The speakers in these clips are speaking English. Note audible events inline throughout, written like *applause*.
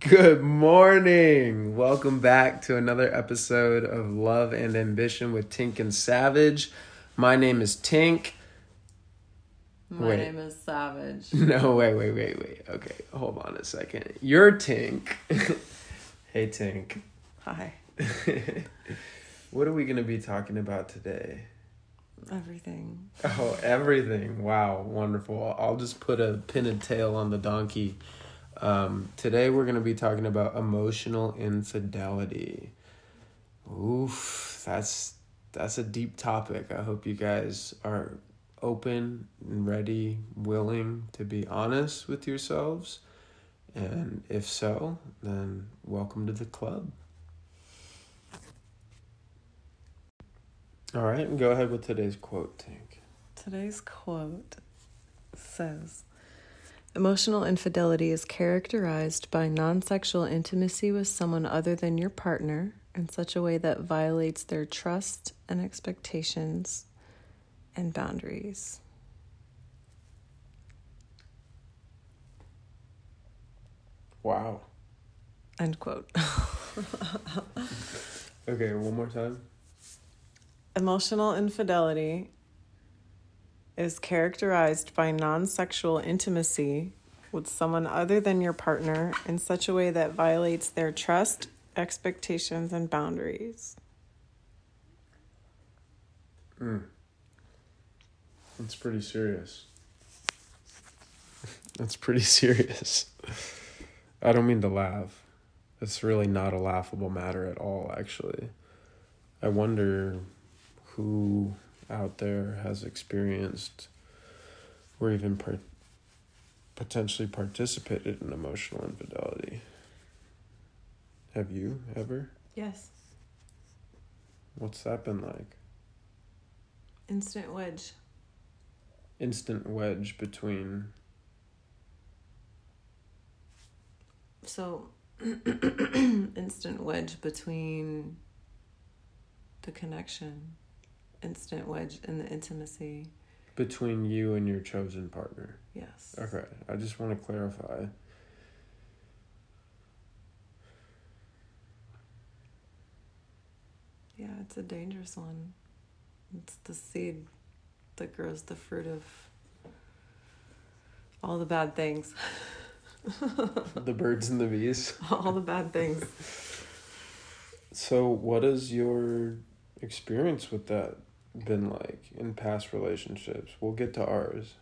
Good morning. Welcome back to another episode of Love and Ambition with Tink and Savage. My name is Tink. My Wait. name is Savage. *laughs* No, wait, wait, wait, wait. Okay, hold on a second. You're Tink. *laughs* hey, Tink. Hi. *laughs* what are we going to be talking about today? Everything. Oh, everything. Wow, wonderful. I'll just put a pin and tail on the donkey. Um, today we're going to be talking about emotional infidelity. Oof, that's that's a deep topic. I hope you guys are open and ready, willing to be honest with yourselves. And if so, then welcome to the club. All right, go ahead with today's quote, Tink. Today's quote says Emotional infidelity is characterized by non sexual intimacy with someone other than your partner in such a way that violates their trust and expectations and boundaries. Wow. End quote. *laughs* Okay, one more time. Emotional infidelity is characterized by non sexual intimacy with someone other than your partner in such a way that violates their trust, expectations, and boundaries. Mm. That's pretty serious. That's pretty *laughs* serious. I don't mean to laugh. It's really not a laughable matter at all, actually. I wonder who out there has experienced or even part- potentially participated in emotional infidelity. Have you ever? Yes. What's that been like? Instant wedge. Instant wedge between So, *clears throat* instant wedge between the connection, instant wedge in the intimacy. between you and your chosen partner. Yes. Okay, I just want to clarify. Yeah, it's a dangerous one. It's the seed that grows the fruit of all the bad things. *laughs* the birds and the bees. all the bad things. *laughs* So, what is your experience with that been like in past relationships? We'll get to ours.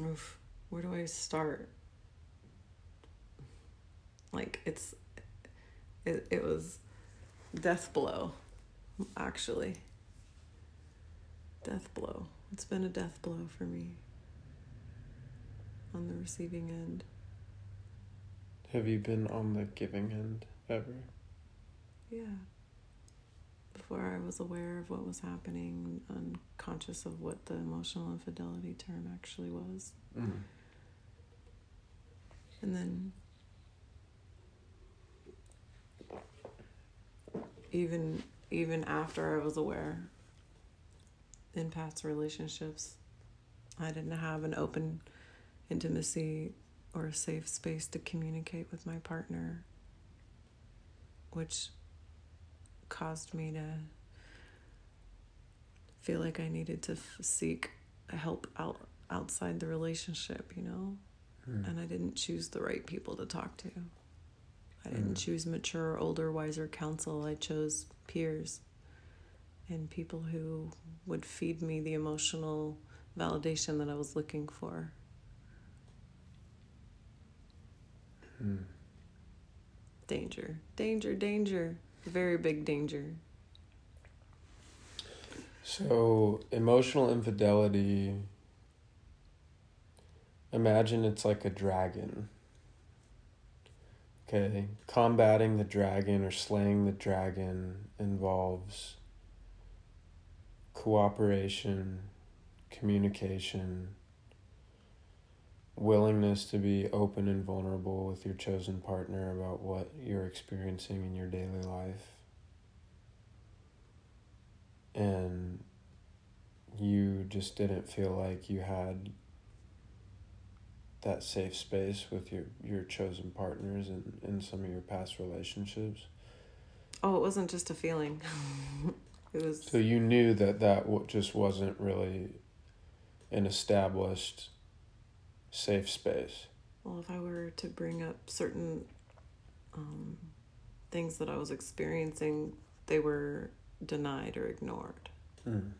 Oof. Where do I start? Like it's it it was death blow actually. Death blow. It's been a death blow for me on the receiving end. Have you been on the giving end ever? Yeah. Before I was aware of what was happening, unconscious of what the emotional infidelity term actually was. Mm. And then even even after I was aware in past relationships, I didn't have an open intimacy or a safe space to communicate with my partner, which caused me to feel like I needed to f- seek help out outside the relationship, you know? Mm. and I didn't choose the right people to talk to. I didn't Mm. choose mature, older, wiser counsel. I chose peers and people who would feed me the emotional validation that I was looking for. Mm. Danger, danger, danger. Very big danger. So, emotional infidelity. Imagine it's like a dragon. Okay, combating the dragon or slaying the dragon involves cooperation, communication, willingness to be open and vulnerable with your chosen partner about what you're experiencing in your daily life. And you just didn't feel like you had that safe space with your your chosen partners and in some of your past relationships oh it wasn't just a feeling *laughs* it was so you knew that that just wasn't really an established safe space well if i were to bring up certain um, things that i was experiencing they were denied or ignored mm.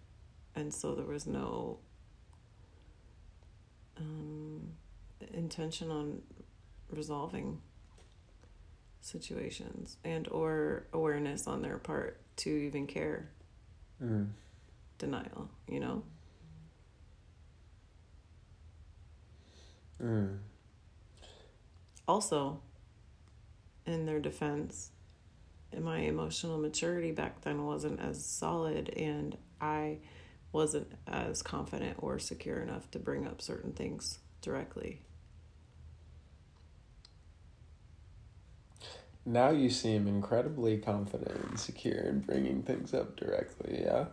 and so there was no um, intention on resolving situations and or awareness on their part to even care mm. denial you know mm. also in their defense my emotional maturity back then wasn't as solid and i wasn't as confident or secure enough to bring up certain things directly. Now you seem incredibly confident and secure in bringing things up directly, yeah?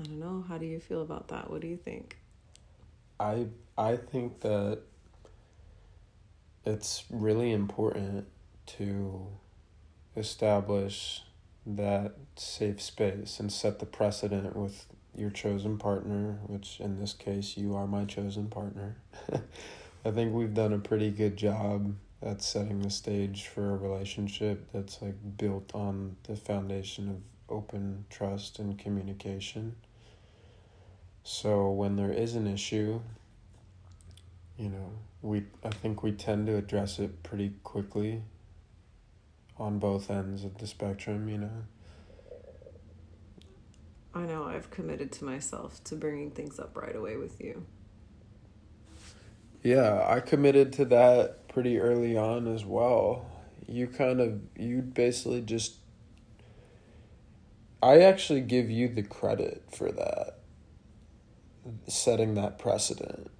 I don't know. How do you feel about that? What do you think? I I think that it's really important to establish that safe space and set the precedent with your chosen partner, which in this case, you are my chosen partner. *laughs* I think we've done a pretty good job at setting the stage for a relationship that's like built on the foundation of open trust and communication. So when there is an issue, you know, we I think we tend to address it pretty quickly on both ends of the spectrum, you know. I know I've committed to myself to bringing things up right away with you. Yeah, I committed to that pretty early on as well. You kind of, you basically just, I actually give you the credit for that, setting that precedent.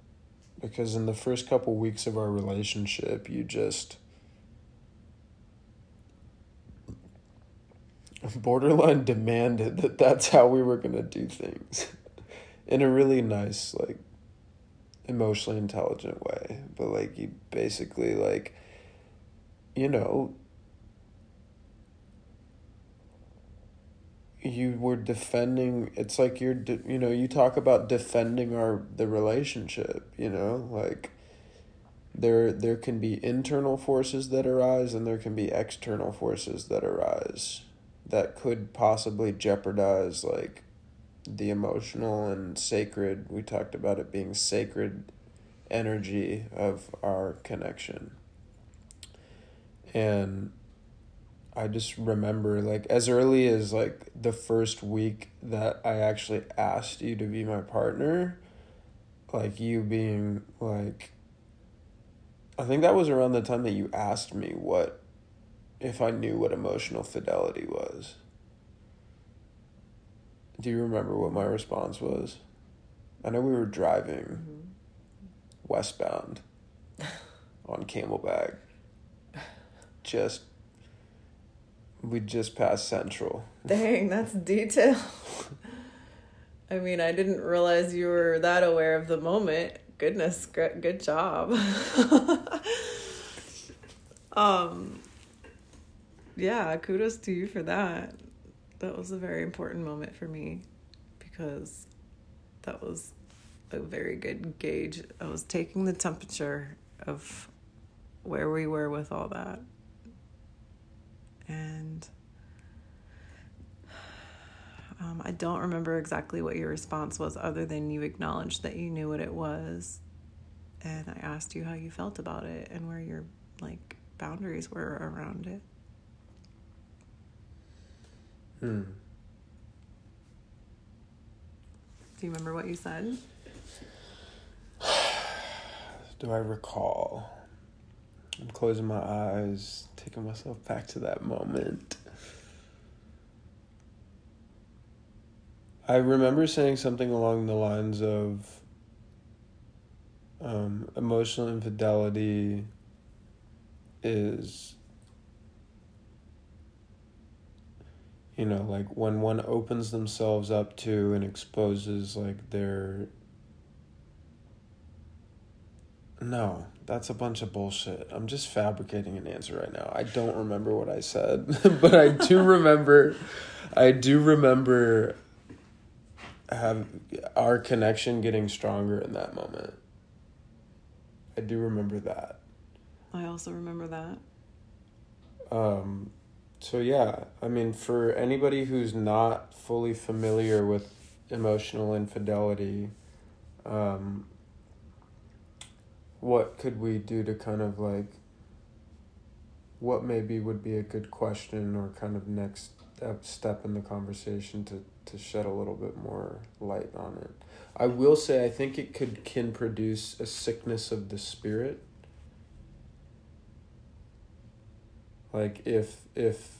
Because in the first couple weeks of our relationship, you just, *laughs* borderline demanded that that's how we were going to do things *laughs* in a really nice like emotionally intelligent way. But like you basically like you know you were defending it's like you're de- you know you talk about defending our the relationship you know like there there can be internal forces that arise and there can be external forces that arise that could possibly jeopardize like the emotional and sacred we talked about it being sacred energy of our connection. And i just remember like as early as like the first week that i actually asked you to be my partner like you being like i think that was around the time that you asked me what if I knew what emotional fidelity was. Do you remember what my response was? I know we were driving mm-hmm. westbound *laughs* on Camelback. Just we just passed Central. Dang, that's detail. I mean, I didn't realize you were that aware of the moment. Goodness, good, job. *laughs* um yeah, kudos to you for that. That was a very important moment for me because that was a very good gauge. I was taking the temperature of where we were with all that. And um, I don't remember exactly what your response was, other than you acknowledged that you knew what it was. And I asked you how you felt about it and where your like boundaries were around it. Hmm. Do you remember what you said? *sighs* Do I recall? I'm closing my eyes, taking myself back to that moment. I remember saying something along the lines of um, emotional infidelity is you know like when one opens themselves up to and exposes like their No, that's a bunch of bullshit. I'm just fabricating an answer right now. I don't remember what I said, *laughs* but I do remember I do remember have our connection getting stronger in that moment. I do remember that. I also remember that. Um so yeah, I mean for anybody who's not fully familiar with emotional infidelity, um what could we do to kind of like what maybe would be a good question or kind of next step in the conversation to to shed a little bit more light on it. I will say I think it could can produce a sickness of the spirit. Like if if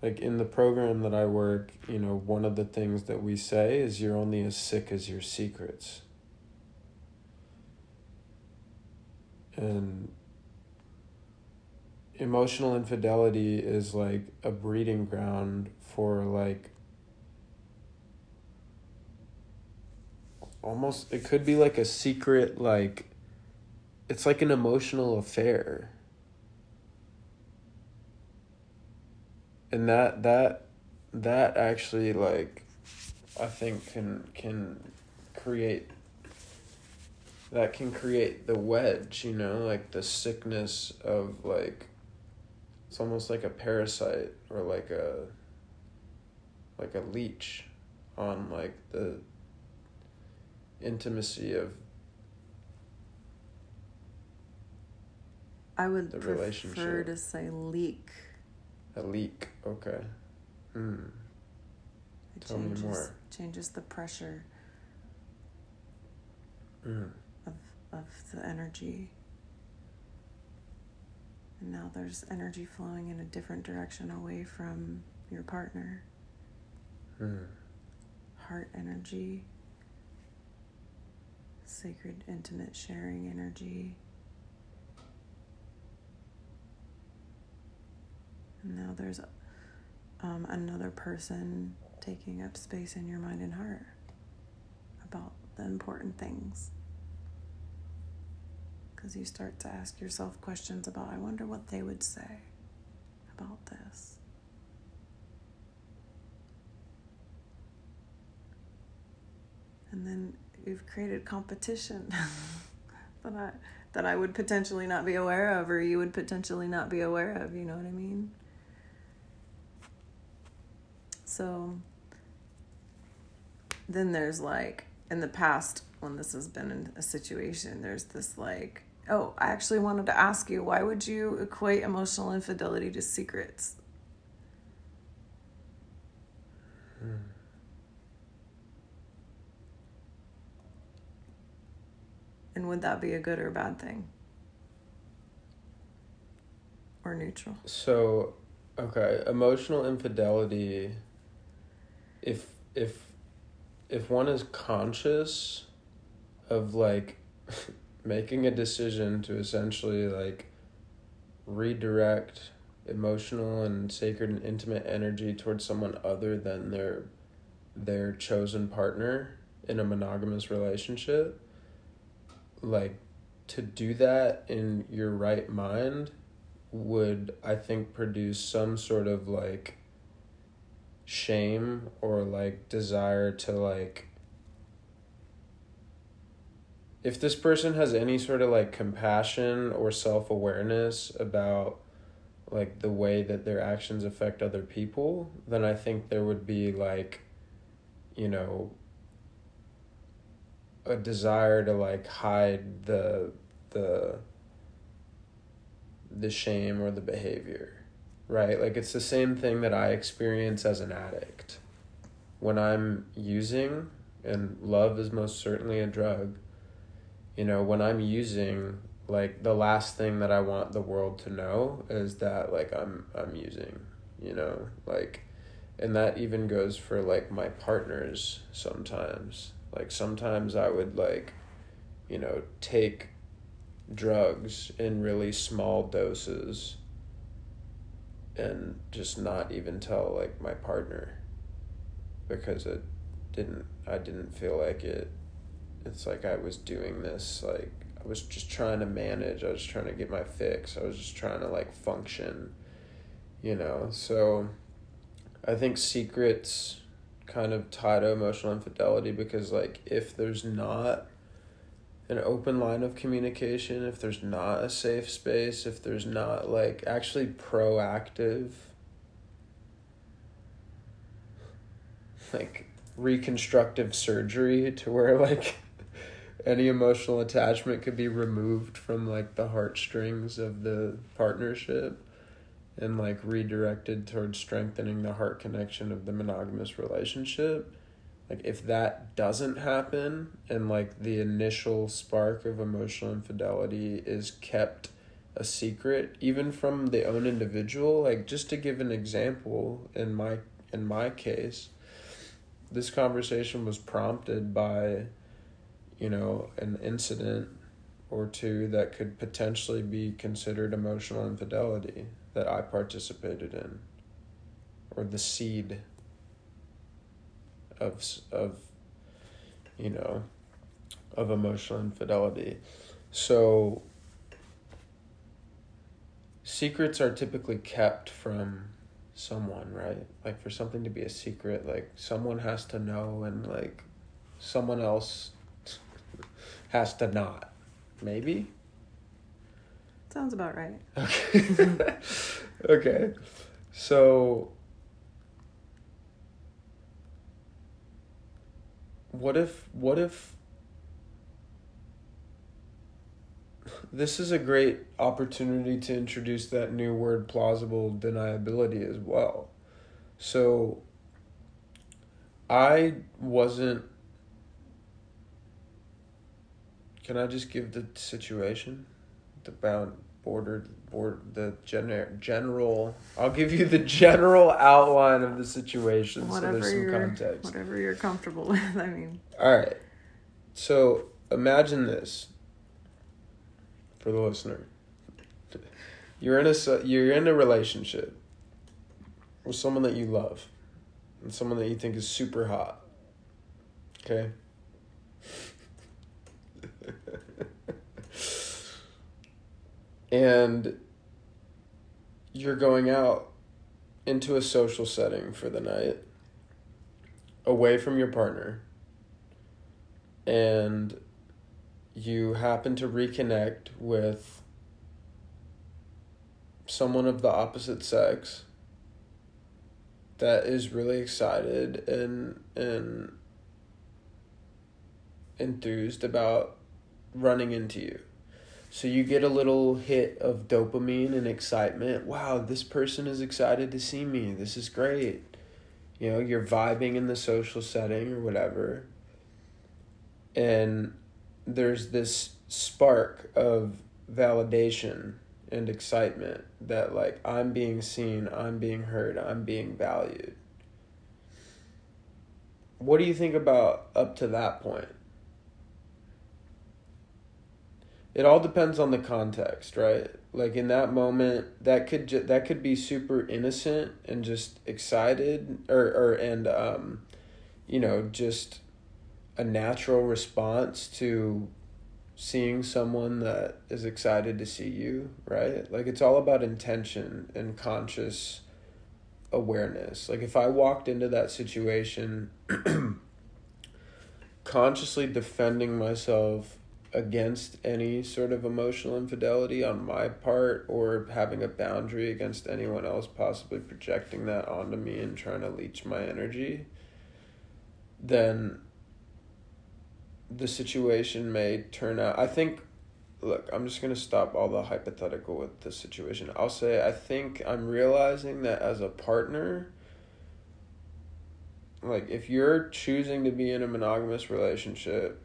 like in the program that I work, you know, one of the things that we say is you're only as sick as your secrets. And emotional infidelity is like a breeding ground for like almost it could be like a secret like it's like an emotional affair. And that that that actually like i think can can create that can create the wedge, you know, like the sickness of like it's almost like a parasite or like a like a leech on like the intimacy of I would the prefer relationship. to say leak. A leak, okay. Hmm. It Tell changes, me more. Changes the pressure. Mm of the energy. And now there's energy flowing in a different direction away from your partner. Hmm. Heart energy, sacred, intimate sharing energy. And now there's um, another person taking up space in your mind and heart about the important things because you start to ask yourself questions about, I wonder what they would say about this. And then you've created competition *laughs* that I that I would potentially not be aware of or you would potentially not be aware of, you know what I mean? So then there's like in the past when this has been a situation, there's this like Oh, I actually wanted to ask you why would you equate emotional infidelity to secrets? Hmm. And would that be a good or bad thing? Or neutral? So, okay, emotional infidelity if if if one is conscious of like *laughs* making a decision to essentially like redirect emotional and sacred and intimate energy towards someone other than their their chosen partner in a monogamous relationship like to do that in your right mind would i think produce some sort of like shame or like desire to like if this person has any sort of like compassion or self-awareness about like the way that their actions affect other people then i think there would be like you know a desire to like hide the the the shame or the behavior right? Like it's the same thing that i experience as an addict. When i'm using and love is most certainly a drug you know, when I'm using like the last thing that I want the world to know is that like I'm I'm using, you know, like and that even goes for like my partners sometimes. Like sometimes I would like you know, take drugs in really small doses and just not even tell like my partner because it didn't I didn't feel like it it's like I was doing this like I was just trying to manage. I was trying to get my fix. I was just trying to like function, you know. So I think secrets kind of tie to emotional infidelity because like if there's not an open line of communication, if there's not a safe space, if there's not like actually proactive like reconstructive surgery to where like any emotional attachment could be removed from like the heartstrings of the partnership and like redirected towards strengthening the heart connection of the monogamous relationship. Like if that doesn't happen and like the initial spark of emotional infidelity is kept a secret even from the own individual like just to give an example in my in my case this conversation was prompted by you know, an incident or two that could potentially be considered emotional infidelity that I participated in, or the seed of of you know of emotional infidelity. So secrets are typically kept from someone, right? Like for something to be a secret, like someone has to know and like someone else has to not. Maybe? Sounds about right. Okay. *laughs* okay. So what if what if this is a great opportunity to introduce that new word plausible deniability as well. So I wasn't Can I just give the situation, the bound border board the gener- general I'll give you the general outline of the situation whatever so there's some context. Whatever you're comfortable *laughs* with, I mean. All right. So, imagine this for the listener. You're in a you're in a relationship with someone that you love and someone that you think is super hot. Okay? And you're going out into a social setting for the night away from your partner and you happen to reconnect with someone of the opposite sex that is really excited and and enthused about running into you. So you get a little hit of dopamine and excitement. Wow, this person is excited to see me. This is great. You know, you're vibing in the social setting or whatever. And there's this spark of validation and excitement that like I'm being seen, I'm being heard, I'm being valued. What do you think about up to that point? It all depends on the context, right? Like in that moment, that could ju- that could be super innocent and just excited, or or and um, you know, just a natural response to seeing someone that is excited to see you, right? Like it's all about intention and conscious awareness. Like if I walked into that situation *clears throat* consciously defending myself against any sort of emotional infidelity on my part or having a boundary against anyone else possibly projecting that onto me and trying to leech my energy, then the situation may turn out. I think, look, I'm just going to stop all the hypothetical with the situation. I'll say, I think I'm realizing that as a partner, like if you're choosing to be in a monogamous relationship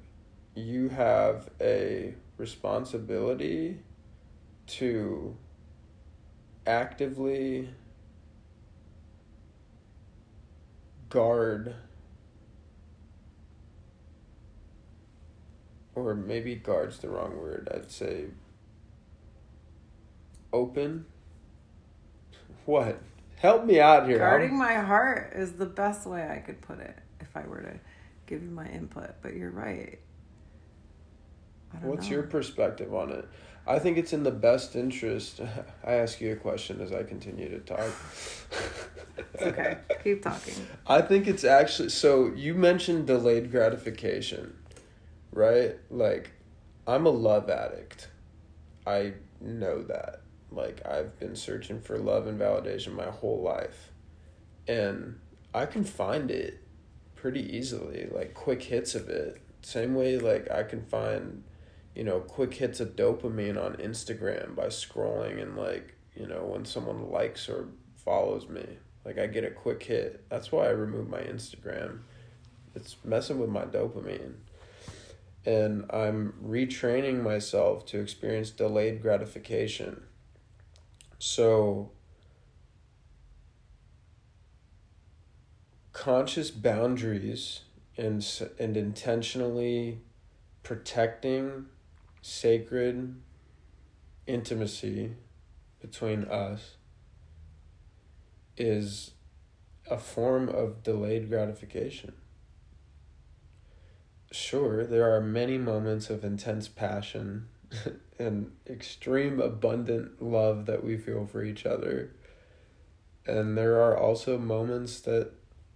you have a responsibility to actively guard or maybe guard's the wrong word i'd say open. What? Help me out here guarding I'm... my heart is the best way i could put it if i were to give you my input but you're right What's know. your perspective on it? I think it's in the best interest. *laughs* I ask you a question as I continue to talk. It's *laughs* okay. Keep talking. I think it's actually so you mentioned delayed gratification, right? Like I'm a love addict. I know that. Like I've been searching for love and validation my whole life. And I can find it pretty easily, like quick hits of it. Same way like I can find, you know, quick hits of dopamine on Instagram by scrolling and like, you know, when someone likes or follows me. Like I get a quick hit. That's why I remove my Instagram. It's messing with my dopamine. And I'm retraining myself to experience delayed gratification. So conscious boundaries and and intentionally protecting sacred intimacy between us is a form of delayed gratification. Sure, there are many moments of intense passion *laughs* and extreme abundant love that we feel for each other. And there are also moments that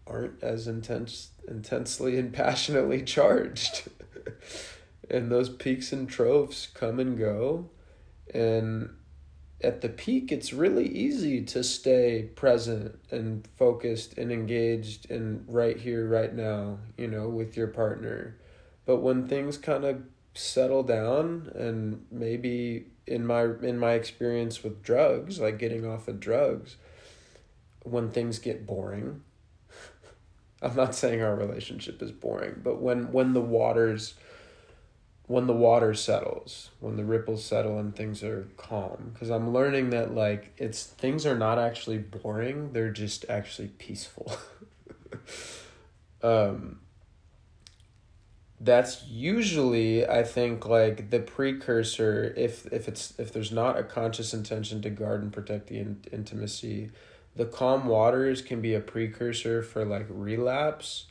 aren't as intense intensely and passionately *laughs* charged. *laughs* and those peaks and troughs come and go. And at the peak, it's really easy to stay present and focused and engaged and right here, right now, you know, with your partner. But when things kind of settle down and maybe in my in my experience with drugs, like getting off of drugs, when things get boring, *laughs* I'm not saying our relationship is boring, but when when the waters when the water settles, when the ripples settle and things are calm because I'm learning that like it's things are not actually boring, they're just actually peaceful. *laughs* um that's usually I think like the precursor if if it's if there's not a conscious intention to guard and protect the in- intimacy the calm waters can be a precursor for like relapse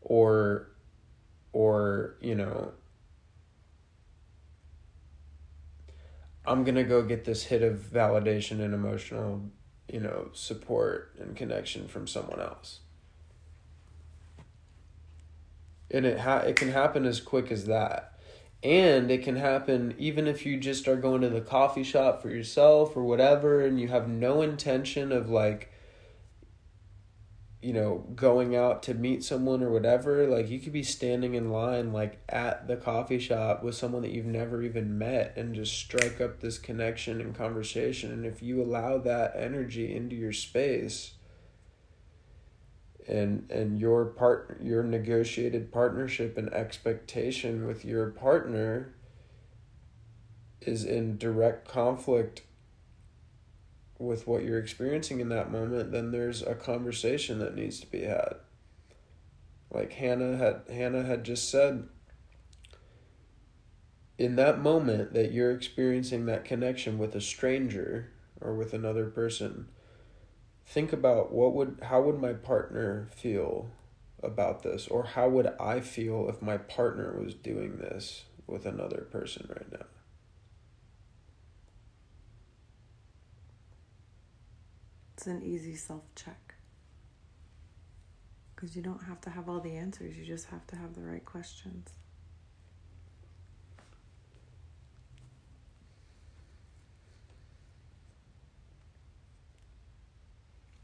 or or you know i'm going to go get this hit of validation and emotional you know support and connection from someone else. And it ha- it can happen as quick as that. And it can happen even if you just are going to the coffee shop for yourself or whatever and you have no intention of like you know going out to meet someone or whatever like you could be standing in line like at the coffee shop with someone that you've never even met and just strike up this connection and conversation. And if you allow that energy into your space and and your part your negotiated partnership and expectation with your partner is in direct conflict with what you're experiencing in that moment then there's a conversation that needs to be had. Like Hannah had Hannah had just said in that moment that you're experiencing that connection with a stranger or with another person think about what would how would my partner feel about this? Or how would I feel if my partner was doing this with another person right now It's an easy self check. Because you don't have to have all the answers, you just have to have the right questions.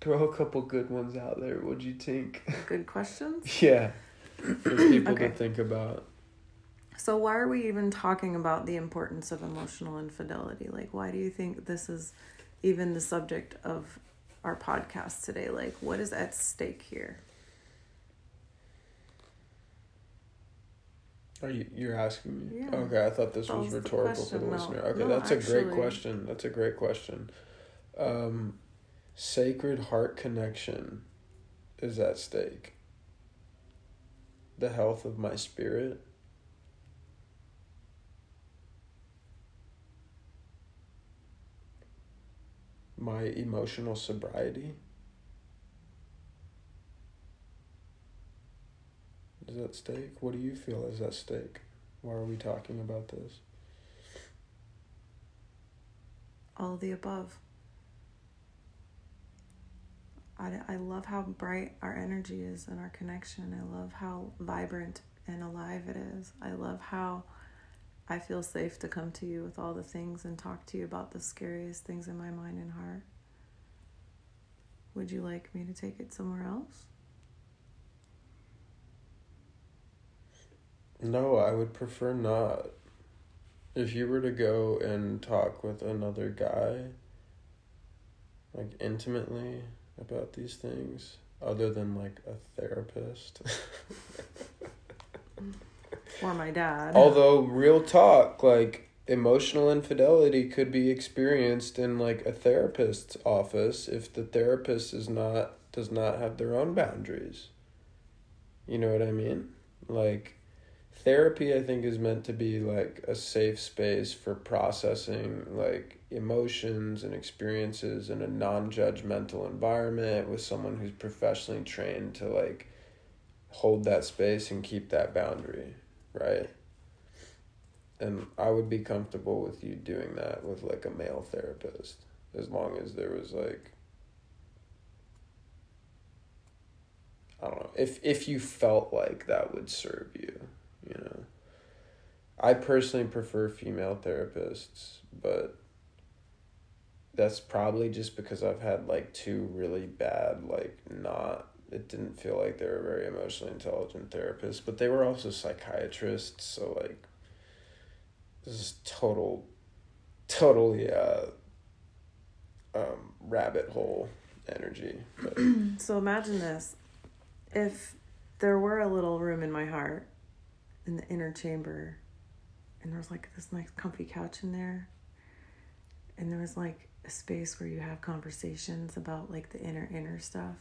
throw a couple good ones out there what'd you think *laughs* Good questions. yeah for people Okay. to think about So, why are we even talking about the importance of emotional infidelity? Like, why do you think this is even the subject of our podcast today? Like, what is at stake here? Are you you're asking me? Yeah. Okay, I thought this That was was the rhetorical for the. No, listener. Okay, no, that's a great question. That's a great question. Um, sacred heart connection is at stake. The health of my spirit. my emotional sobriety? Is at stake? What do you feel is at stake? Why are we talking about this? All the above. I, I love how bright our energy is and our connection. I love how vibrant and alive it is. I love how I feel safe to come to you with all the things and talk to you about the scariest things in my mind and heart. Would you like me to take it somewhere else? No, I would prefer not. If you were to go and talk with another guy, like intimately about these things, other than like a therapist. *laughs* or my dad. Although, real talk, like emotional infidelity could be experienced in like a therapist's office if the therapist is not does not have their own boundaries. You know what I mean? Like therapy I think is meant to be like a safe space for processing like emotions and experiences in a non-judgmental environment with someone who's professionally trained to like hold that space and keep that boundary, right? And I would be comfortable with you doing that with like a male therapist as long as there was like I don't know if if you felt like that would serve you you know. I personally prefer female therapists, but that's probably just because I've had like two really bad, like not, it didn't feel like they were very emotionally intelligent therapists, but they were also psychiatrists, so like, this is total, totally, uh, um, rabbit hole energy. But. *clears throat* so imagine this if there were a little room in my heart in the inner chamber and there was like this nice comfy couch in there and there was like a space where you have conversations about like the inner inner stuff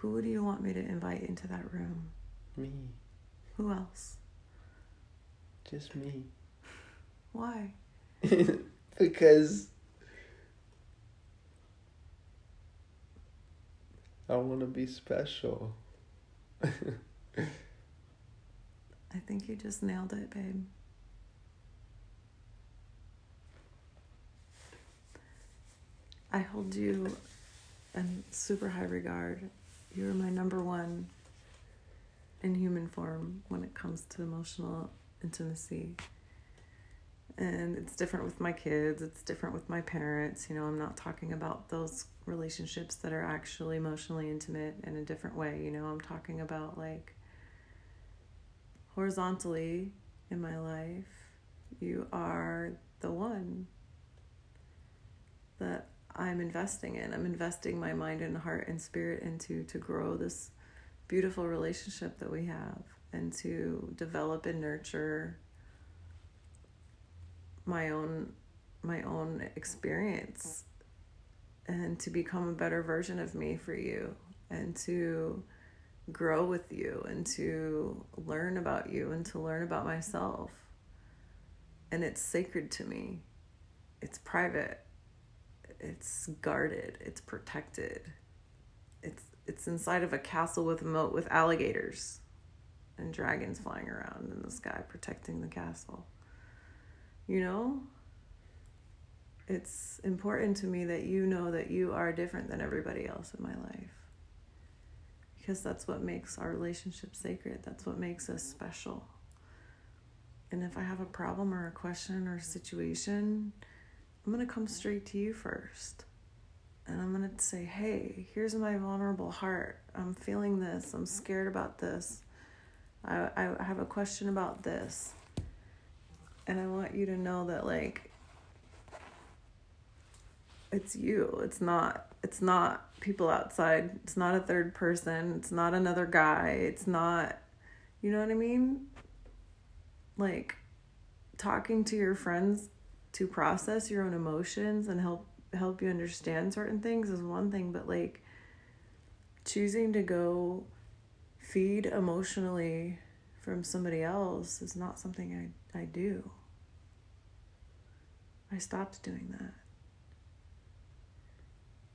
who do you want me to invite into that room? Me. Who else? Just me. Why? *laughs* Because I want to be special. *laughs* I think you just nailed it, babe. I hold you in super high regard. You're my number one in human form when it comes to emotional intimacy. And it's different with my kids, it's different with my parents. You know, I'm not talking about those relationships that are actually emotionally intimate in a different way. You know, I'm talking about like horizontally in my life, you are the one that I'm investing in. I'm investing my mind and heart and spirit into to grow this beautiful relationship that we have and to develop and nurture my own my own experience and to become a better version of me for you and to grow with you and to learn about you and to learn about myself. And it's sacred to me. It's private. It's guarded. It's protected. It's it's inside of a castle with a moat with alligators and dragons flying around in the sky protecting the castle. You know? It's important to me that you know that you are different than everybody else in my life because that's what makes our relationship sacred. That's what makes us special. And if I have a problem or a question or a situation, I'm going to come straight to you first. And I'm going to say, hey, here's my vulnerable heart. I'm feeling this. I'm scared about this. I, I have a question about this. And I want you to know that, like, it's you. It's not it's not people outside. It's not a third person. It's not another guy. It's not you know what I mean? Like talking to your friends to process your own emotions and help help you understand certain things is one thing, but like choosing to go feed emotionally from somebody else is not something I I do. I stopped doing that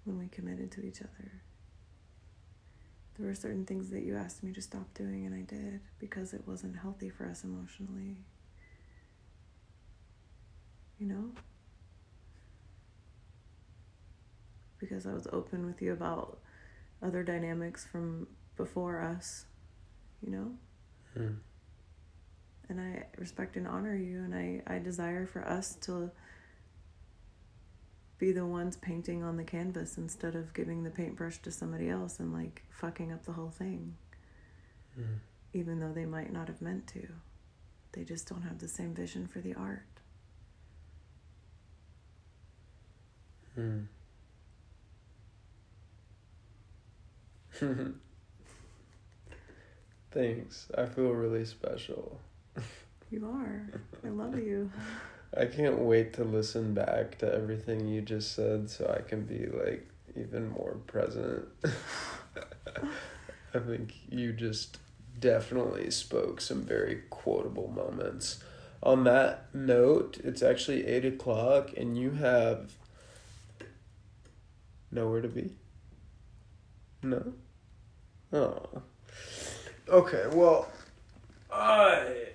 when we committed to each other. There were certain things that you asked me to stop doing, and I did because it wasn't healthy for us emotionally. You know? because I was open with you about other dynamics from before us, you know? Mm. And I respect and honor you, and I, I desire for us to be the ones painting on the canvas instead of giving the paintbrush to somebody else and like fucking up the whole thing. Mm. Even though they might not have meant to. They just don't have the same vision for the art. Hmm. *laughs* Thanks. I feel really special. You are. I love you. *laughs* I can't wait to listen back to everything you just said so I can be like even more present. *laughs* I think you just definitely spoke some very quotable moments. On that note, it's actually eight o'clock and you have nowhere to be? No? Oh. Okay, well, I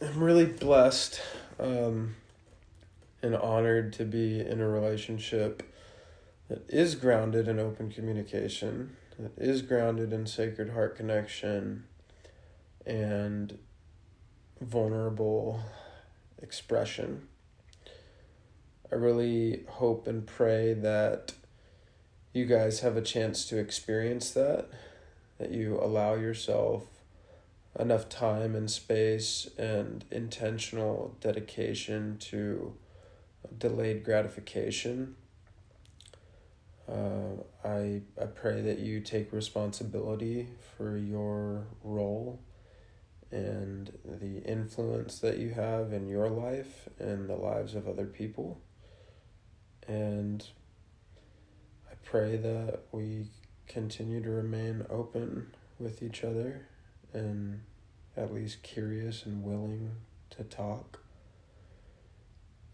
am really blessed um, and honored to be in a relationship that is grounded in open communication, that is grounded in sacred heart connection and vulnerable expression. I really hope and pray that you guys have a chance to experience that, that you allow yourself enough time and space and intentional dedication to delayed gratification. Uh, I, I pray that you take responsibility for your role and the influence that you have in your life and the lives of other people. And pray that we continue to remain open with each other and at least curious and willing to talk.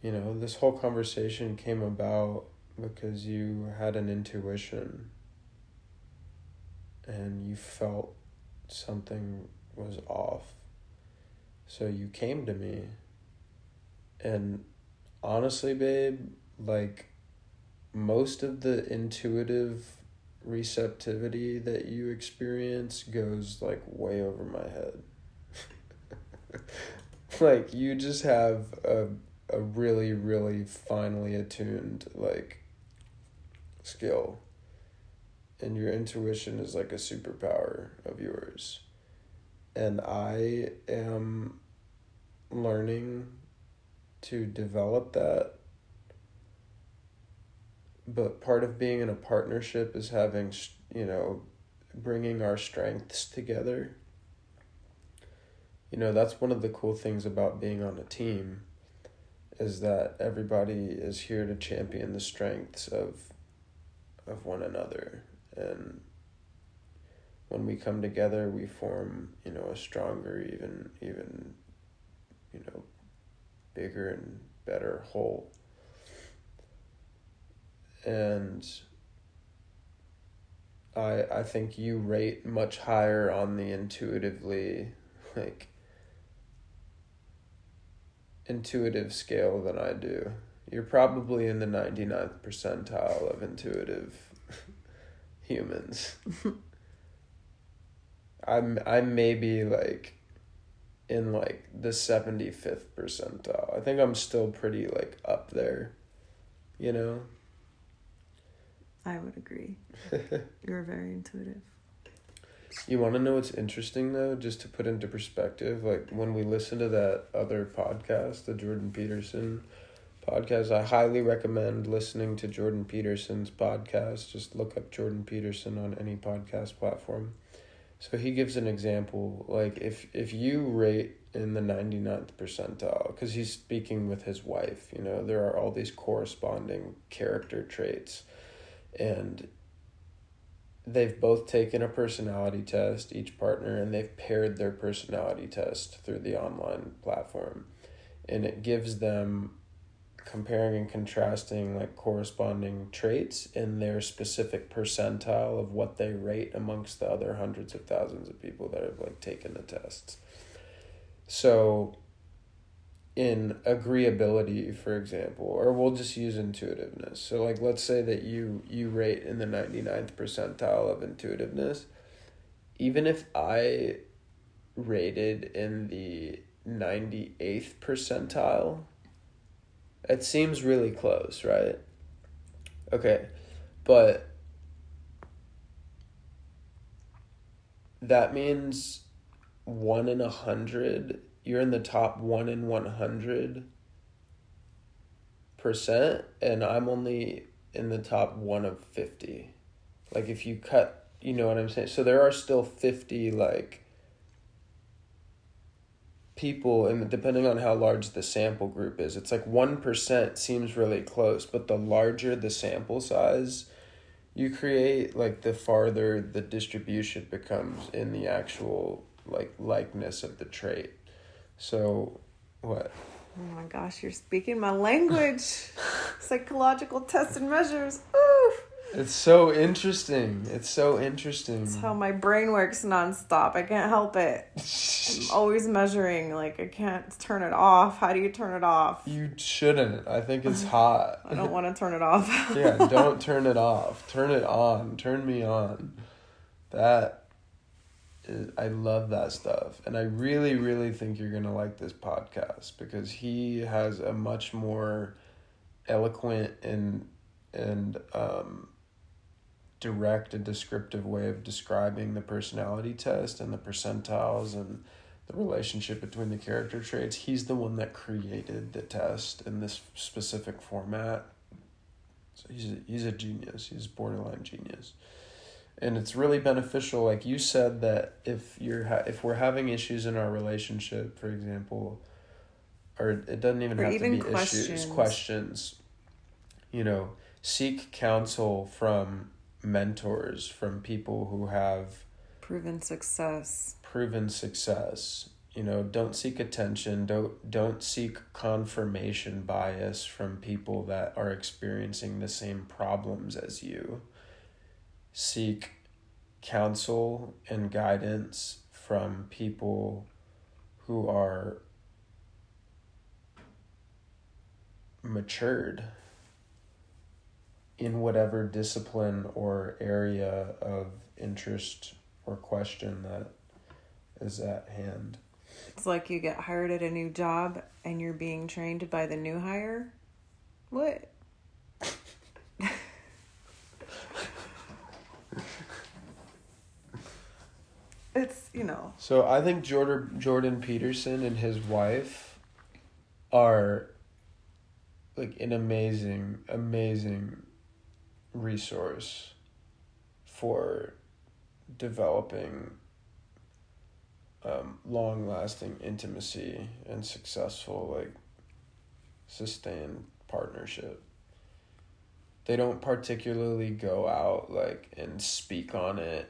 You know, this whole conversation came about because you had an intuition and you felt something was off. So you came to me. And honestly, babe, like most of the intuitive receptivity that you experience goes like way over my head. *laughs* like you just have a a really really finely attuned like skill and your intuition is like a superpower of yours. And I am learning to develop that but part of being in a partnership is having you know bringing our strengths together. You know that's one of the cool things about being on a team is that everybody is here to champion the strengths of of one another. And when we come together we form you know a stronger even even you know bigger and better whole and I I think you rate much higher on the intuitively like intuitive scale than I do. You're probably in the 99th percentile of intuitive *laughs* humans. *laughs* I'm I may be like in like the 75th percentile. I think I'm still pretty like up there. You know? I would agree. *laughs* You're very intuitive. You want to know what's interesting though, just to put into perspective, like when we listen to that other podcast, the Jordan Peterson podcast, I highly recommend listening to Jordan Peterson's podcast. Just look up Jordan Peterson on any podcast platform. So he gives an example like if if you rate in the 99th percentile cuz he's speaking with his wife, you know, there are all these corresponding character traits and they've both taken a personality test each partner and they've paired their personality test through the online platform. And it gives them comparing and contrasting like corresponding traits in their specific percentile of what they rate amongst the other hundreds of thousands of people that have like taken the tests. So in agreeability for example or we'll just use intuitiveness. So like let's say that you you rate in the 99th percentile of intuitiveness. Even if i rated in the 98th percentile it seems really close right? Okay but that means one in a hundred you're in the top one in 100 percent and i'm only in the top one of 50 like if you cut you know what i'm saying? So there are still 50 like people and depending on how large the sample group is. It's like 1% seems really close but the larger the sample size you create like the farther the distribution becomes in the actual like likeness of the trait so, what? Oh my gosh, you're speaking my language. *laughs* Psychological tests and measures. Oof. It's so interesting. It's so interesting. It's how my brain works nonstop. I can't help it. I'm *laughs* always measuring. Like I can't turn it off. How do you turn it off? You shouldn't. I think it's *laughs* hot. I don't want to turn it off. yeah, don't turn it off. Turn it on. Turn me on. That I love that stuff. And I really, really think you're going to like this podcast because he has a much more eloquent and, and, um, direct and descriptive way of describing the personality test and the percentiles and the relationship between the character traits. He's the one that created the test in this specific format. So he's a, he's a genius. He's borderline genius and it's really beneficial like you said that if you're ha- if we're having issues in our relationship for example or it doesn't even or have even to be questions. issues questions. You know seek counsel from mentors from people who have proven success. proven success. You know don't seek attention. Don't don't seek confirmation bias from people that are experiencing the same problems as you seek counsel and guidance from people who are matured in whatever discipline or area of interest or question that is at hand. It's like you get hired at a new job and you're being trained by the new hire. What? It's you know. So I think Jordan Jordan Peterson and his wife are like an amazing amazing resource for developing um, long lasting intimacy and successful like sustained partnership they don't particularly go out like and speak on it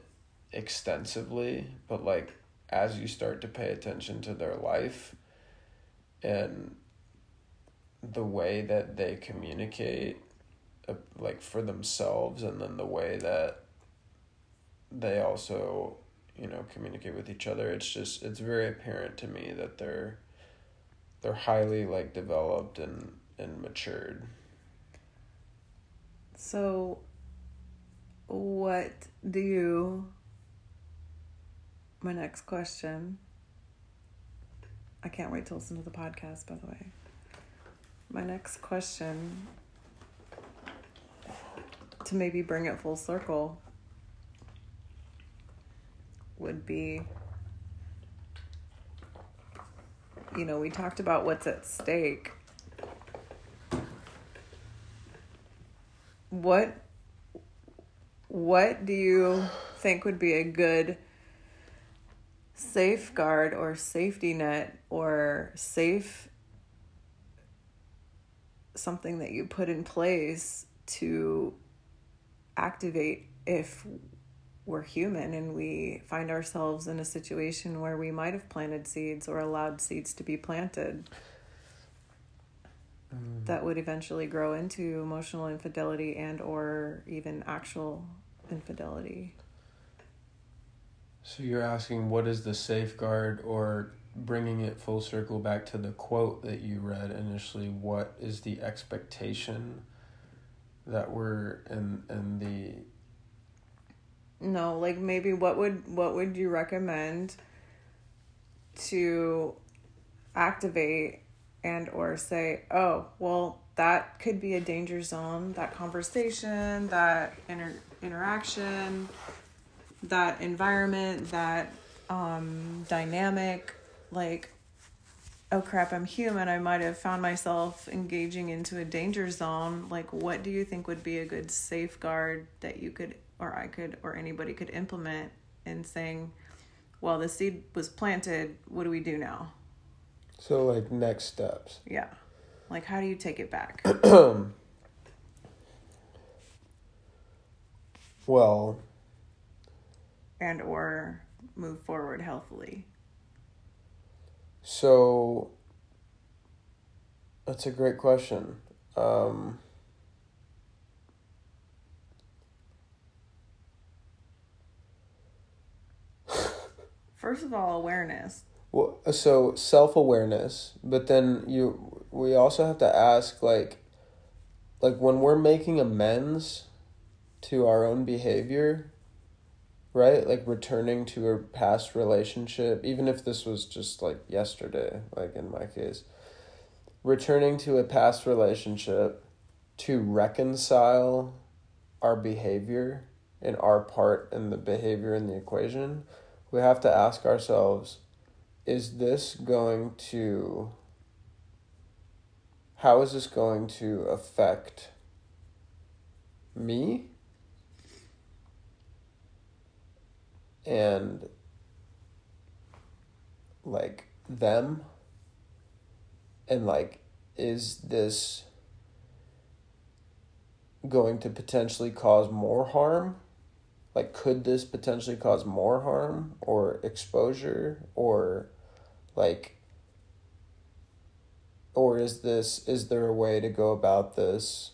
extensively, but like as you start to pay attention to their life and the way that they communicate uh, like for themselves and then the way that they also you know communicate with each other it's just it's very apparent to me that they're they're highly like developed and and matured. So what do you my next question. I can't wait to listen to the podcast, by the way. My next question to maybe bring it full circle would be you know, we talked about what's at stake. What what do you think would be a good safeguard or safety net or safe something that you put in place to activate if we're human and we find ourselves in a situation where we might have planted seeds or allowed seeds to be planted mm. that would eventually grow into emotional infidelity and or even actual infidelity so you're asking what is the safeguard or bringing it full circle back to the quote that you read initially, what is the expectation that we're in in the? No, like maybe what would what would you recommend to activate and or say, "Oh, well, that could be a danger zone, that conversation, that inter- interaction, that environment, that um dynamic like oh crap, I'm human. I might have found myself engaging into a danger zone. Like what do you think would be a good safeguard that you could or I could or anybody could implement in saying, well, the seed was planted, what do we do now? So, like, next steps. Yeah. Like, how do you take it back? *clears throat* well, and or move forward healthily. So, that's a great question. Um, First of all, awareness. Well, so self awareness, but then you we also have to ask like, like when we're making amends to our own behavior, right? Like returning to a past relationship, even if this was just like yesterday, like in my case, returning to a past relationship to reconcile our behavior and our part in the behavior in the equation we have to ask ourselves is this going to how is this going to affect me and like them. And like is this going to potentially cause more harm? Like could this potentially cause more harm or exposure or like or is this is there a way to go about this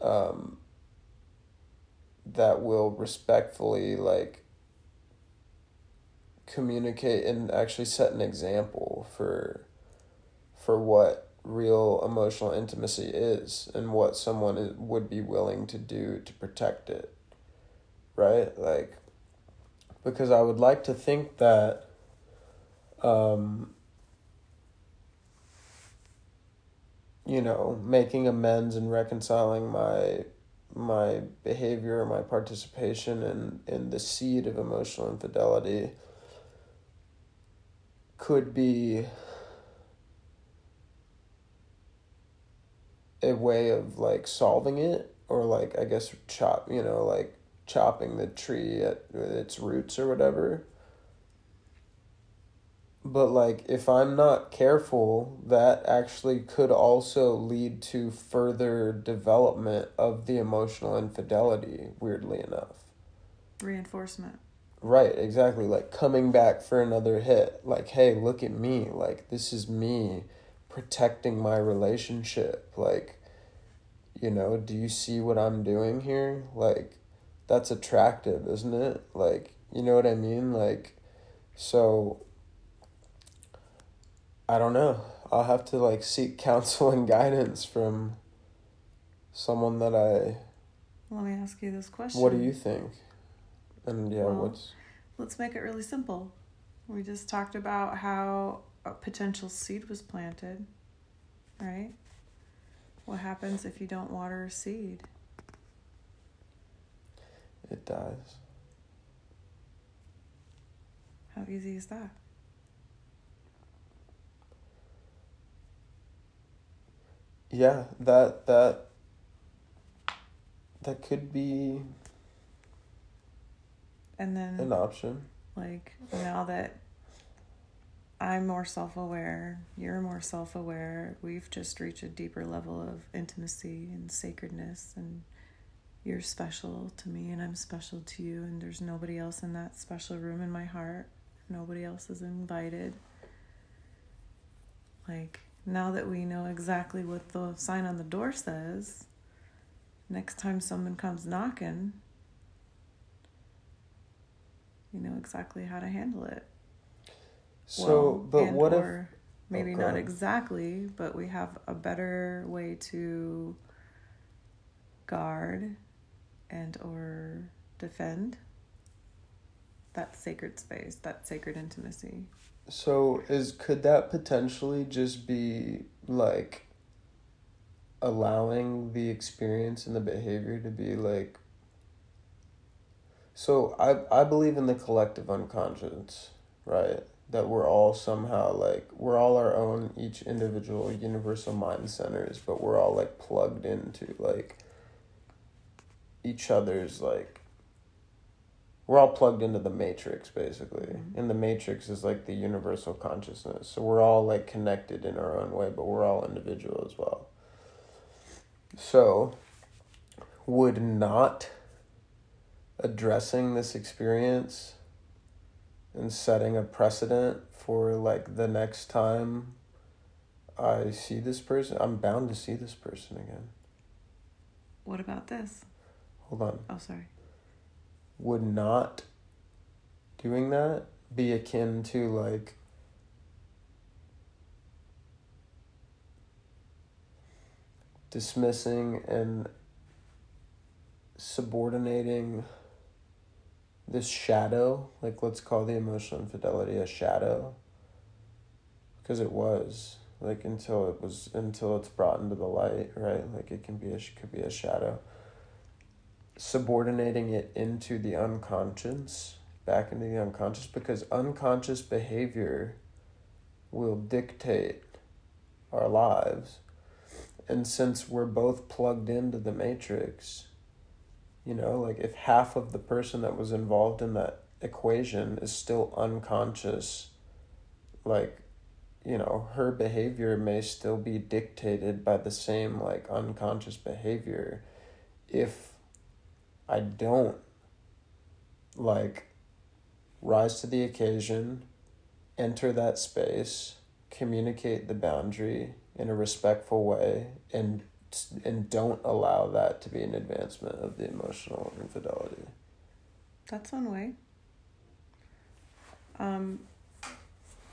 um that will respectfully like communicate and actually set an example for for what real emotional intimacy is and what someone would be willing to do to protect it right? Like, because I would like to think that, um, you know, making amends and reconciling my my behavior, my participation in in the seed of emotional infidelity could be a way of like solving it or like I guess chop, you know, like chopping the tree at its roots or whatever. But like if I'm not careful, that actually could also lead to further development of the emotional infidelity, weirdly enough. Reinforcement. Right, exactly. Like coming back for another hit. Like, hey, look at me. Like, this is me protecting my relationship. Like, you know, do you see what I'm doing here? Like, that's attractive, isn't it? Like, you know what I mean? Like, so I don't know. I'll have to like seek *laughs* counsel and guidance from someone that I. Let me ask you this question. What do you think? And yeah, well, what's. Let's make it really simple. We just talked about how a potential seed was planted, right? What happens if you don't water a seed? it dies. How easy is that? Yeah, that that that could be and then an option. Like now that I'm more self aware, you're more self aware, we've just reached a deeper level of intimacy and sacredness and you're special to me and I'm special to you, and there's nobody else in that special room in my heart. Nobody else is invited. Like, now that we know exactly what the sign on the door says, next time someone comes knocking, you know exactly how to handle it. So, well, but what if maybe oh, not exactly, but we have a better way to guard and or defend that sacred space, that sacred intimacy. So is could that potentially just be like allowing the experience and the behavior to be like so I I believe in the collective unconscious, right? That we're all somehow like we're all our own each individual universal mind centers, but we're all like plugged into like each other's like we're all plugged into the matrix basically Mhm. and the matrix is like the universal consciousness so we're all like connected in our own way but we're all individual as well so would not addressing this experience and setting a precedent for like the next time i see this person i'm bound to see this person again What about this? hold on Oh, sorry. would not doing that be akin to like dismissing and subordinating this shadow like let's call the emotional infidelity a shadow. Because it was like until it was until it's brought into the light right? Like it can be a could be a shadow. Subordinating it into the unconscious, back into the unconscious, because unconscious behavior will dictate our lives. And since we're both plugged into the matrix, you know, like if half of the person that was involved in that equation is still unconscious, like, you know, her behavior may still be dictated by the same, like, unconscious behavior. If I don't like rise to the occasion, enter that space, communicate the boundary in a respectful way, and and don't allow that to be an advancement of the emotional infidelity. That's one way. Um,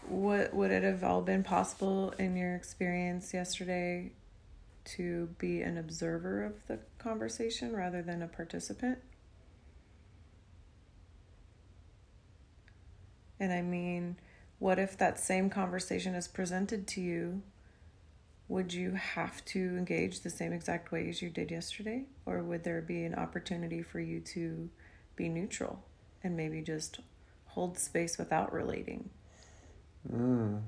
what would it have all been possible in your experience yesterday to be an observer of the conversation rather than a participant? And I mean, what if that same conversation is presented to you? Would you have to engage the same exact way as you did yesterday? Or would there be an opportunity for you to be neutral and maybe just hold space without relating Mm.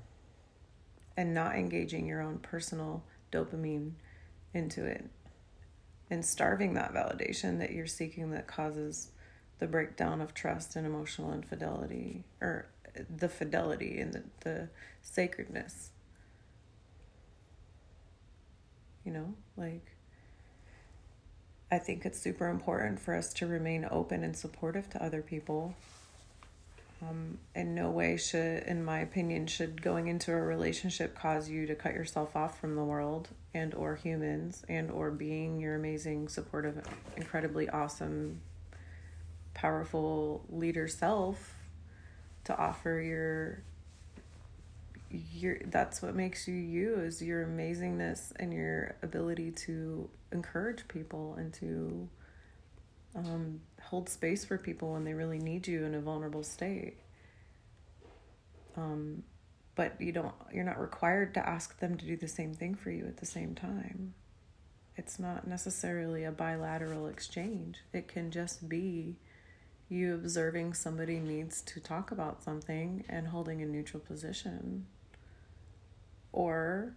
and not engaging your own personal dopamine into it and starving that validation that you're seeking that causes the breakdown of trust and emotional infidelity or the fidelity and the, the sacredness you know like i think it's super important for us to remain open and supportive to other people. Um, in no way should in my opinion should going into a relationship cause you to cut yourself off from the world and or humans and or being your amazing supportive incredibly awesome powerful leader self to offer your your that's what makes you you is your amazingness and your ability to encourage people and to um, hold space for people when they really need you in a vulnerable state. Um, but you don't you're not required to ask them to do the same thing for you at the same time. It's not necessarily a bilateral exchange. It can just be you observing somebody needs to talk about something and holding a neutral position or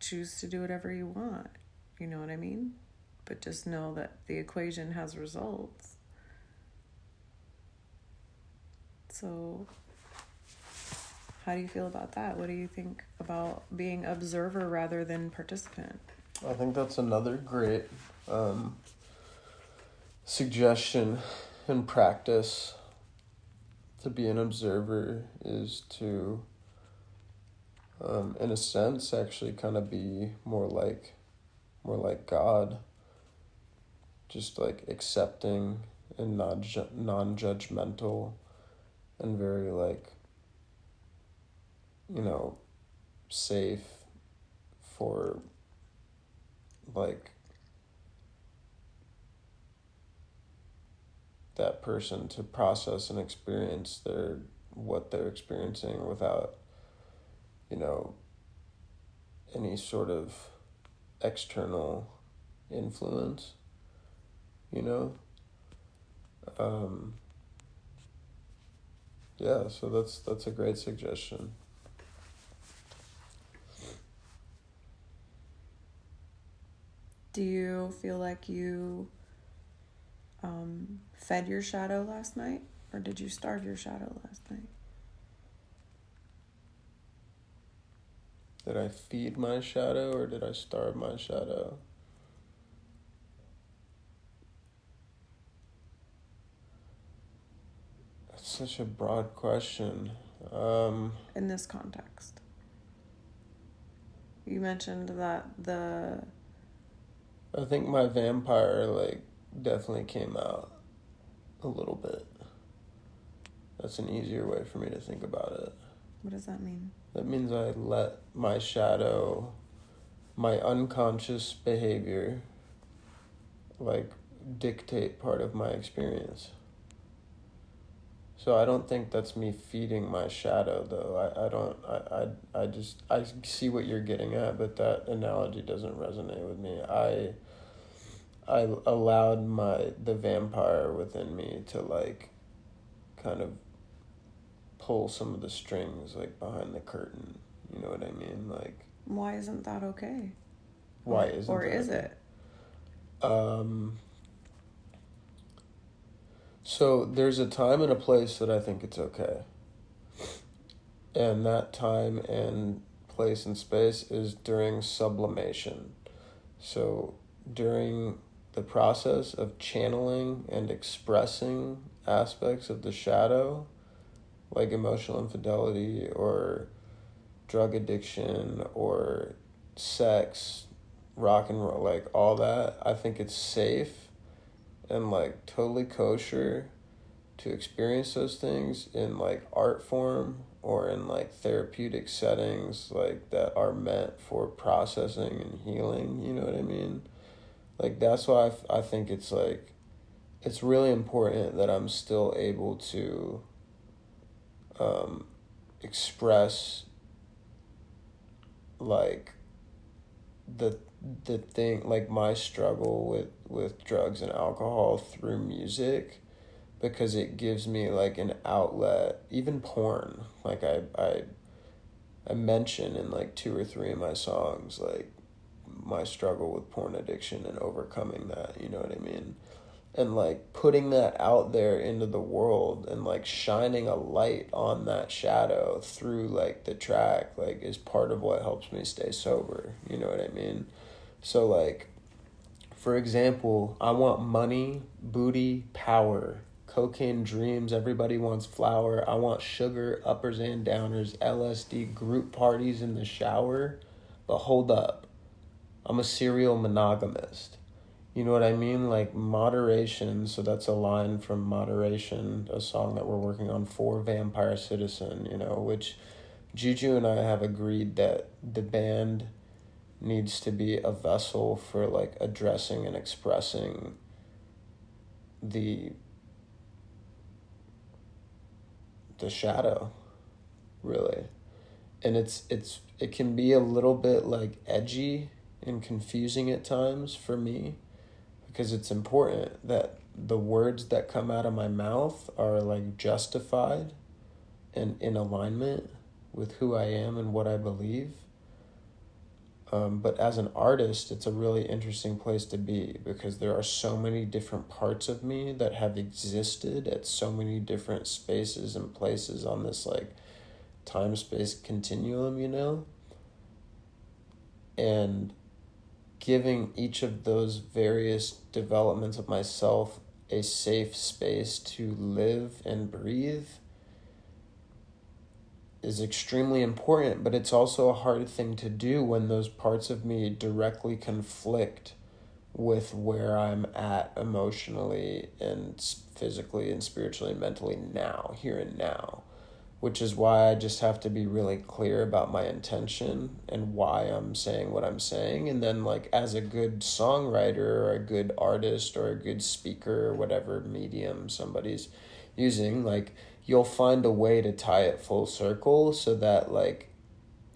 choose to do whatever you want. You know what I mean? But just know that the equation has results. So, how do you feel about that? What do you think about being observer rather than participant? I think that's another great um, suggestion and practice to be an observer is to, um, in a sense, actually kind of be more like, more like God. Just like accepting and non non judgmental, and very like you know, safe for like that person to process and experience their what they're experiencing without you know any sort of external influence you know um, yeah so that's that's a great suggestion do you feel like you um, fed your shadow last night, or did you starve your shadow last night? Did I feed my shadow or did I starve my shadow? That's such a broad question. Um, In this context, you mentioned that the. I think my vampire, like, definitely came out a little bit. That's an easier way for me to think about it. What does that mean? That means I let my shadow, my unconscious behavior, like dictate part of my experience. So I don't think that's me feeding my shadow though. I, I don't I, I I just I see what you're getting at, but that analogy doesn't resonate with me. I I allowed my the vampire within me to like kind of pull some of the strings like behind the curtain. You know what I mean? Like why isn't that okay? Why isn't or is okay? it? Um so there's a time and a place that I think it's okay. And that time and place and space is during sublimation. So during the process of channeling and expressing aspects of the shadow, like emotional infidelity or drug addiction or sex, rock and roll, like all that, I think it's safe and like totally kosher to experience those things in like art form or in like therapeutic settings like that are meant for processing and healing, you know what I mean? like that's why I, I think it's like it's really important that I'm still able to um, express like the the thing like my struggle with with drugs and alcohol through music because it gives me like an outlet even porn like I I I mention in like two or three of my songs like my struggle with porn addiction and overcoming that, you know what I mean? And like putting that out there into the world and like shining a light on that shadow through like the track, like is part of what helps me stay sober, you know what I mean? So, like, for example, I want money, booty, power, cocaine dreams, everybody wants flour. I want sugar, uppers and downers, LSD, group parties in the shower. But hold up. I'm a serial monogamist. You know what I mean? Like moderation. So that's a line from Moderation, a song that we're working on for Vampire Citizen, you know, which Juju and I have agreed that the band needs to be a vessel for like addressing and expressing the the shadow really and it's it's it can be a little bit like edgy and confusing at times for me because it's important that the words that come out of my mouth are like justified and in alignment with who I am and what I believe. Um, but as an artist, it's a really interesting place to be because there are so many different parts of me that have existed at so many different spaces and places on this like time space continuum, you know? And giving each of those various developments of myself a safe space to live and breathe is extremely important, but it's also a hard thing to do when those parts of me directly conflict with where I'm at emotionally and physically and spiritually and mentally now, here and now. Which is why I just have to be really clear about my intention and why I'm saying what I'm saying. And then, like, as a good songwriter or a good artist or a good speaker or whatever medium somebody's using, like, you'll find a way to tie it full circle so that, like,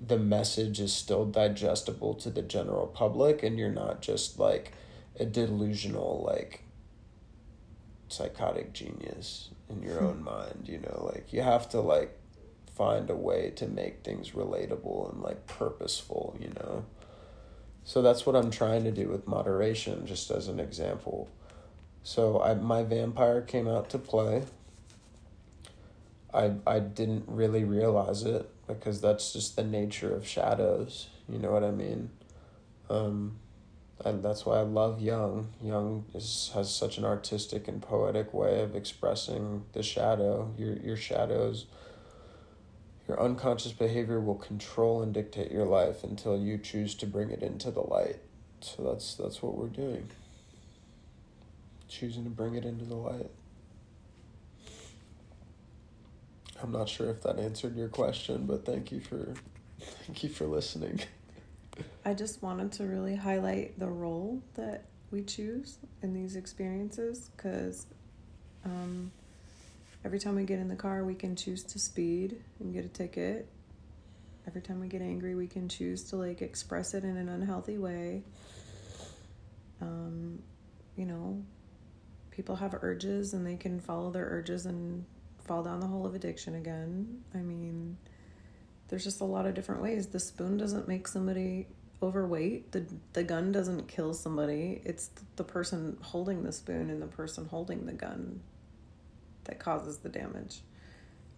the message is still digestible to the general public and you're not just like a delusional, like, psychotic genius in your hmm. own mind you know like you have to like find a way to make things relatable and like purposeful you know so that's what i'm trying to do with moderation just as an example so i my vampire came out to play i i didn't really realize it because that's just the nature of shadows you know what i mean um and that's why I love Jung. Jung is has such an artistic and poetic way of expressing the shadow. Your your shadows, your unconscious behavior will control and dictate your life until you choose to bring it into the light. So that's that's what we're doing. Choosing to bring it into the light. I'm not sure if that answered your question, but thank you for thank you for listening. *laughs* I just wanted to really highlight the role that we choose in these experiences because um, every time we get in the car, we can choose to speed and get a ticket. Every time we get angry, we can choose to like express it in an unhealthy way. Um, you know, people have urges and they can follow their urges and fall down the hole of addiction again. I mean, there's just a lot of different ways. The spoon doesn't make somebody overweight. The the gun doesn't kill somebody. It's the person holding the spoon and the person holding the gun that causes the damage.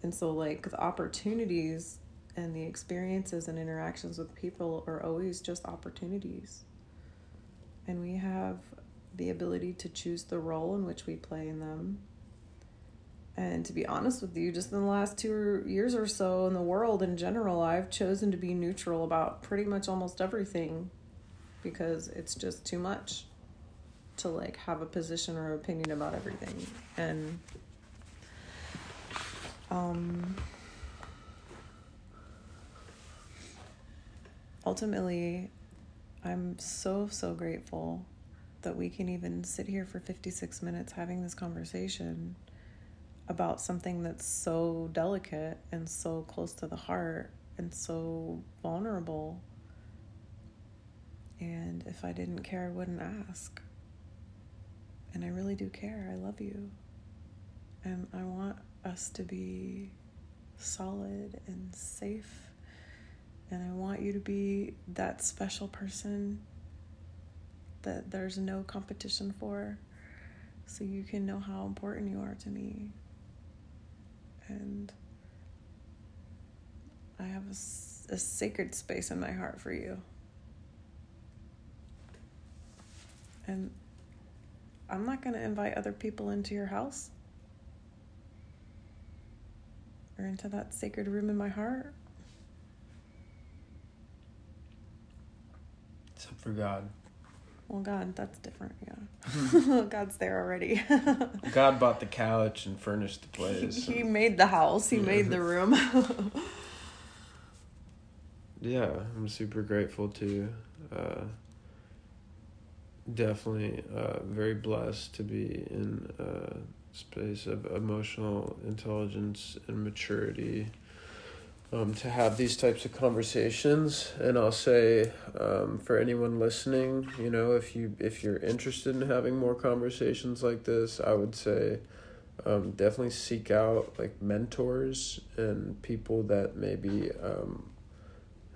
And so like the opportunities and the experiences and interactions with people are always just opportunities. And we have the ability to choose the role in which we play in them and to be honest with you, just in the last two years or so in the world in general, I've chosen to be neutral about pretty much almost everything because it's just too much to like have a position or opinion about everything. And um ultimately I'm so so grateful that we can even sit here for 56 minutes having this conversation about something that's so delicate and so close to the heart and so vulnerable. And if I didn't care, I wouldn't ask. And I really do care. I love you. And I want us to be solid and safe. And I want you to be that special person that there's no competition for. So you can know how important you are to me and I have a, a sacred space in my heart for you. And I'm not going to invite other people into your house or into that sacred room in my heart. Except for God. Well, God, that's different. Yeah, *laughs* God's there already. *laughs* God bought the couch and furnished the place. He, he made the house. He made the room. *laughs* yeah, I'm super grateful to. Uh, definitely uh, very blessed to be in a space of emotional intelligence and maturity um, to have these types of conversations. And I'll say um, for anyone listening, you know, if you if you're interested in having more conversations like this, I would say um, definitely seek out like mentors and people that maybe um,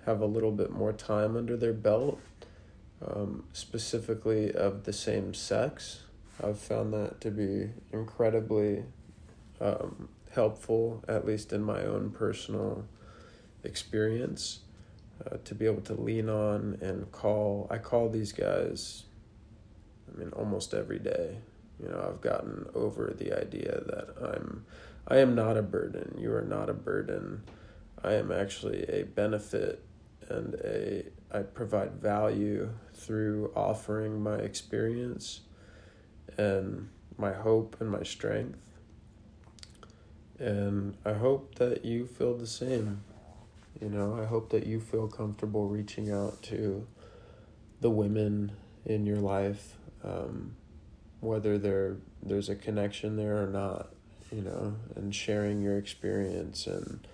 have a little bit more time under their belt, um, specifically of the same sex. I've found that to be incredibly um, helpful, at least in my own personal experience uh, to be able to lean on and call. I call these guys, I mean, almost every day. You know, I've gotten over the idea that I'm, I am not a burden. You are not a burden. I am actually a benefit and a, I provide value through offering my experience and my hope and my strength. And I hope that you feel the same. You know, I hope that you feel comfortable reaching out to the women in your life, um, whether there there's a connection there or not, you know, and sharing your experience and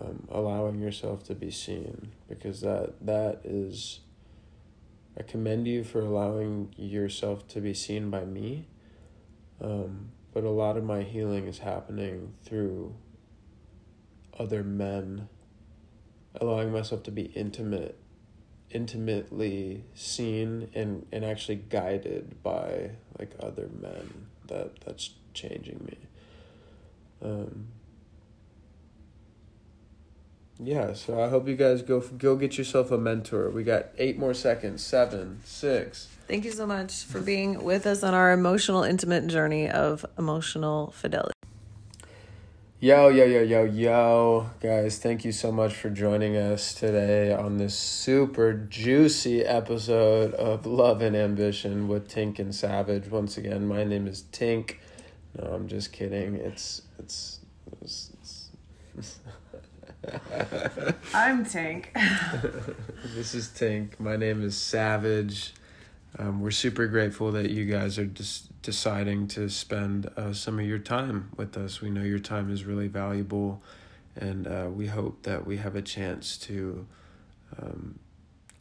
um, allowing yourself to be seen because that that is I commend you for allowing yourself to be seen by me. Um, but a lot of my healing is happening through other men, allowing myself to be intimate, intimately seen and, and actually guided by like other men. That that's changing me. Um, yeah, so I hope you guys go go get yourself a mentor. We got eight more seconds. Seven, six. Thank you so much for being with us on our emotional, intimate journey of emotional fidelity. Yo, yo, yo, yo, yo, guys, thank you so much for joining us today on this super juicy episode of Love and Ambition with Tink and Savage. Once again, my name is Tink. No, I'm just kidding. It's, it's, it's, it's *laughs* I'm Tank. *laughs* this is Tank. My name is Savage. Um, we're super grateful that you guys are just deciding to spend uh, some of your time with us. We know your time is really valuable, and uh, we hope that we have a chance to um,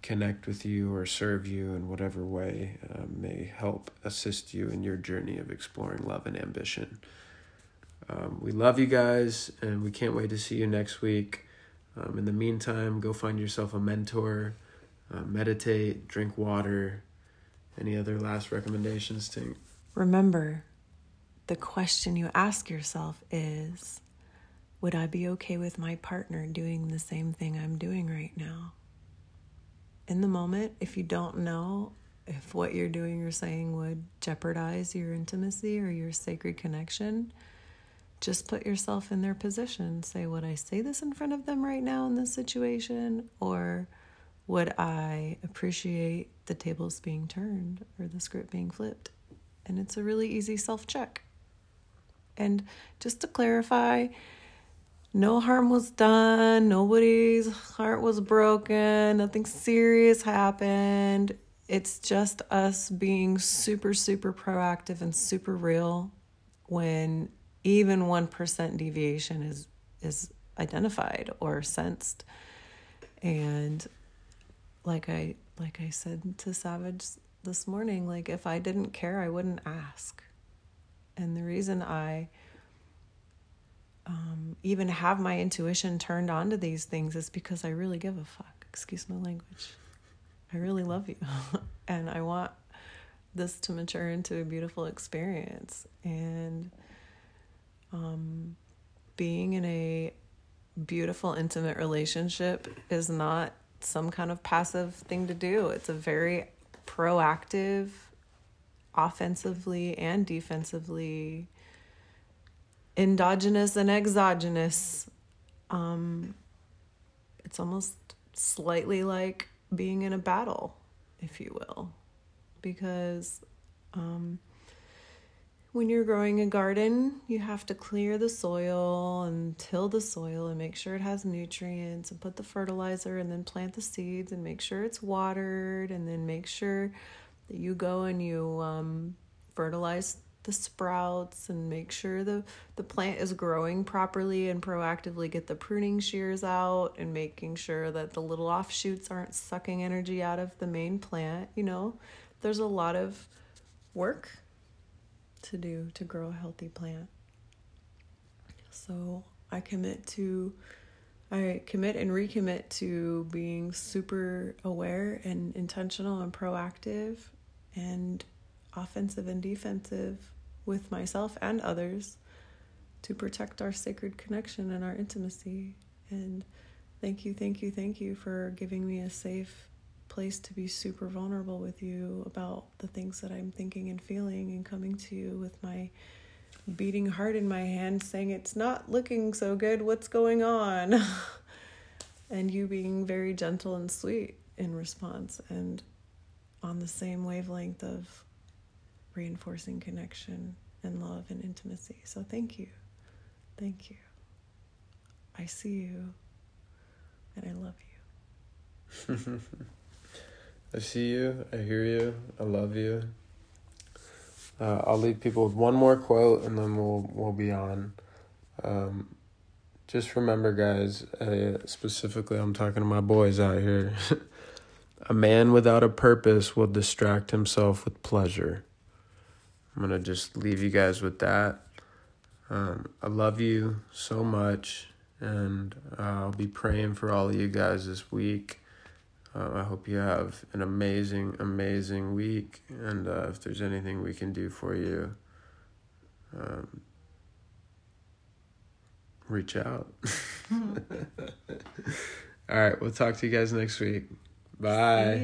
connect with you or serve you in whatever way uh, may help assist you in your journey of exploring love and ambition. Um, we love you guys, and we can't wait to see you next week. Um, in the meantime, go find yourself a mentor, uh, meditate, drink water. Any other last recommendations, Tink? Remember, the question you ask yourself is Would I be okay with my partner doing the same thing I'm doing right now? In the moment, if you don't know if what you're doing or saying would jeopardize your intimacy or your sacred connection, just put yourself in their position. Say, would I say this in front of them right now in this situation? Or would I appreciate the tables being turned or the script being flipped? And it's a really easy self check. And just to clarify, no harm was done, nobody's heart was broken, nothing serious happened. It's just us being super, super proactive and super real when even 1% deviation is is identified or sensed. And like i like i said to savage this morning like if i didn't care i wouldn't ask. And the reason i um, even have my intuition turned on to these things is because i really give a fuck. Excuse my language. I really love you. *laughs* And i want this to mature into a beautiful experience. And um, being in a beautiful, intimate relationship is not some kind of passive thing to do. It's a very proactive, offensively and defensively, endogenous and exogenous. Um, it's almost slightly like being in a battle, if you will, because um, when you're growing a garden, you have to clear the soil and till the soil and make sure it has nutrients and put the fertilizer and then plant the seeds and make sure it's watered and then make sure that you go and you um, fertilize the sprouts and make sure the, the plant is growing properly and proactively get the pruning shears out and making sure that the little offshoots aren't sucking energy out of the main plant. You know, there's a lot of work to do to grow a healthy plant. So I commit to I commit and recommit to being super aware and intentional and proactive and offensive and defensive with myself and others to protect our sacred connection and our intimacy. And thank you, thank you, thank you for giving me a safe place to be super vulnerable with you about the things that I'm thinking and feeling and coming to you with my beating heart in my hand saying it's not looking so good what's going on *laughs* and you being very gentle and sweet in response and on the same wavelength of reinforcing connection and love and intimacy so thank you Thank you. I see you and I love you. *laughs* I see you. I hear you. I love you. Uh, I'll leave people with one more quote, and then we'll we'll be on. Um, just remember, guys. Uh, specifically, I'm talking to my boys out here. *laughs* a man without a purpose will distract himself with pleasure. I'm gonna just leave you guys with that. Um, I love you so much, and uh, I'll be praying for all of you guys this week. Uh, I hope you have an amazing, amazing week. And uh, if there's anything we can do for you, um, reach out. *laughs* *laughs* All right, we'll talk to you guys next week. Bye.